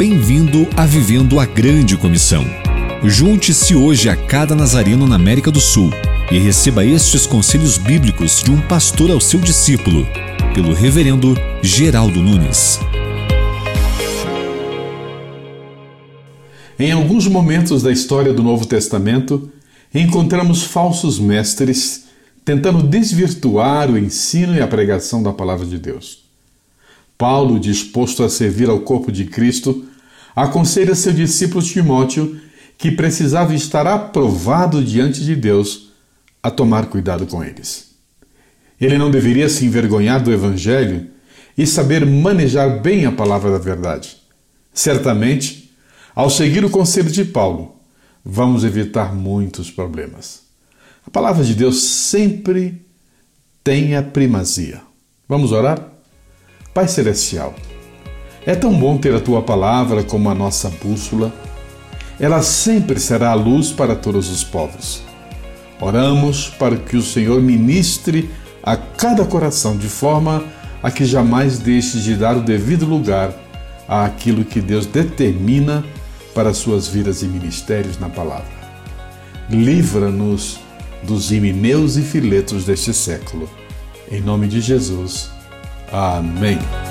Bem-vindo a Vivendo a Grande Comissão. Junte-se hoje a cada nazareno na América do Sul e receba estes conselhos bíblicos de um pastor ao seu discípulo, pelo Reverendo Geraldo Nunes. Em alguns momentos da história do Novo Testamento, encontramos falsos mestres tentando desvirtuar o ensino e a pregação da palavra de Deus. Paulo, disposto a servir ao corpo de Cristo, aconselha seu discípulo Timóteo que precisava estar aprovado diante de Deus a tomar cuidado com eles. Ele não deveria se envergonhar do Evangelho e saber manejar bem a palavra da verdade. Certamente, ao seguir o conselho de Paulo, vamos evitar muitos problemas. A palavra de Deus sempre tem a primazia. Vamos orar? Pai Celestial, é tão bom ter a tua palavra como a nossa bússola. Ela sempre será a luz para todos os povos. Oramos para que o Senhor ministre a cada coração de forma a que jamais deixe de dar o devido lugar àquilo que Deus determina para suas vidas e ministérios na palavra. Livra-nos dos Imineus e Filetos deste século. Em nome de Jesus. Amém.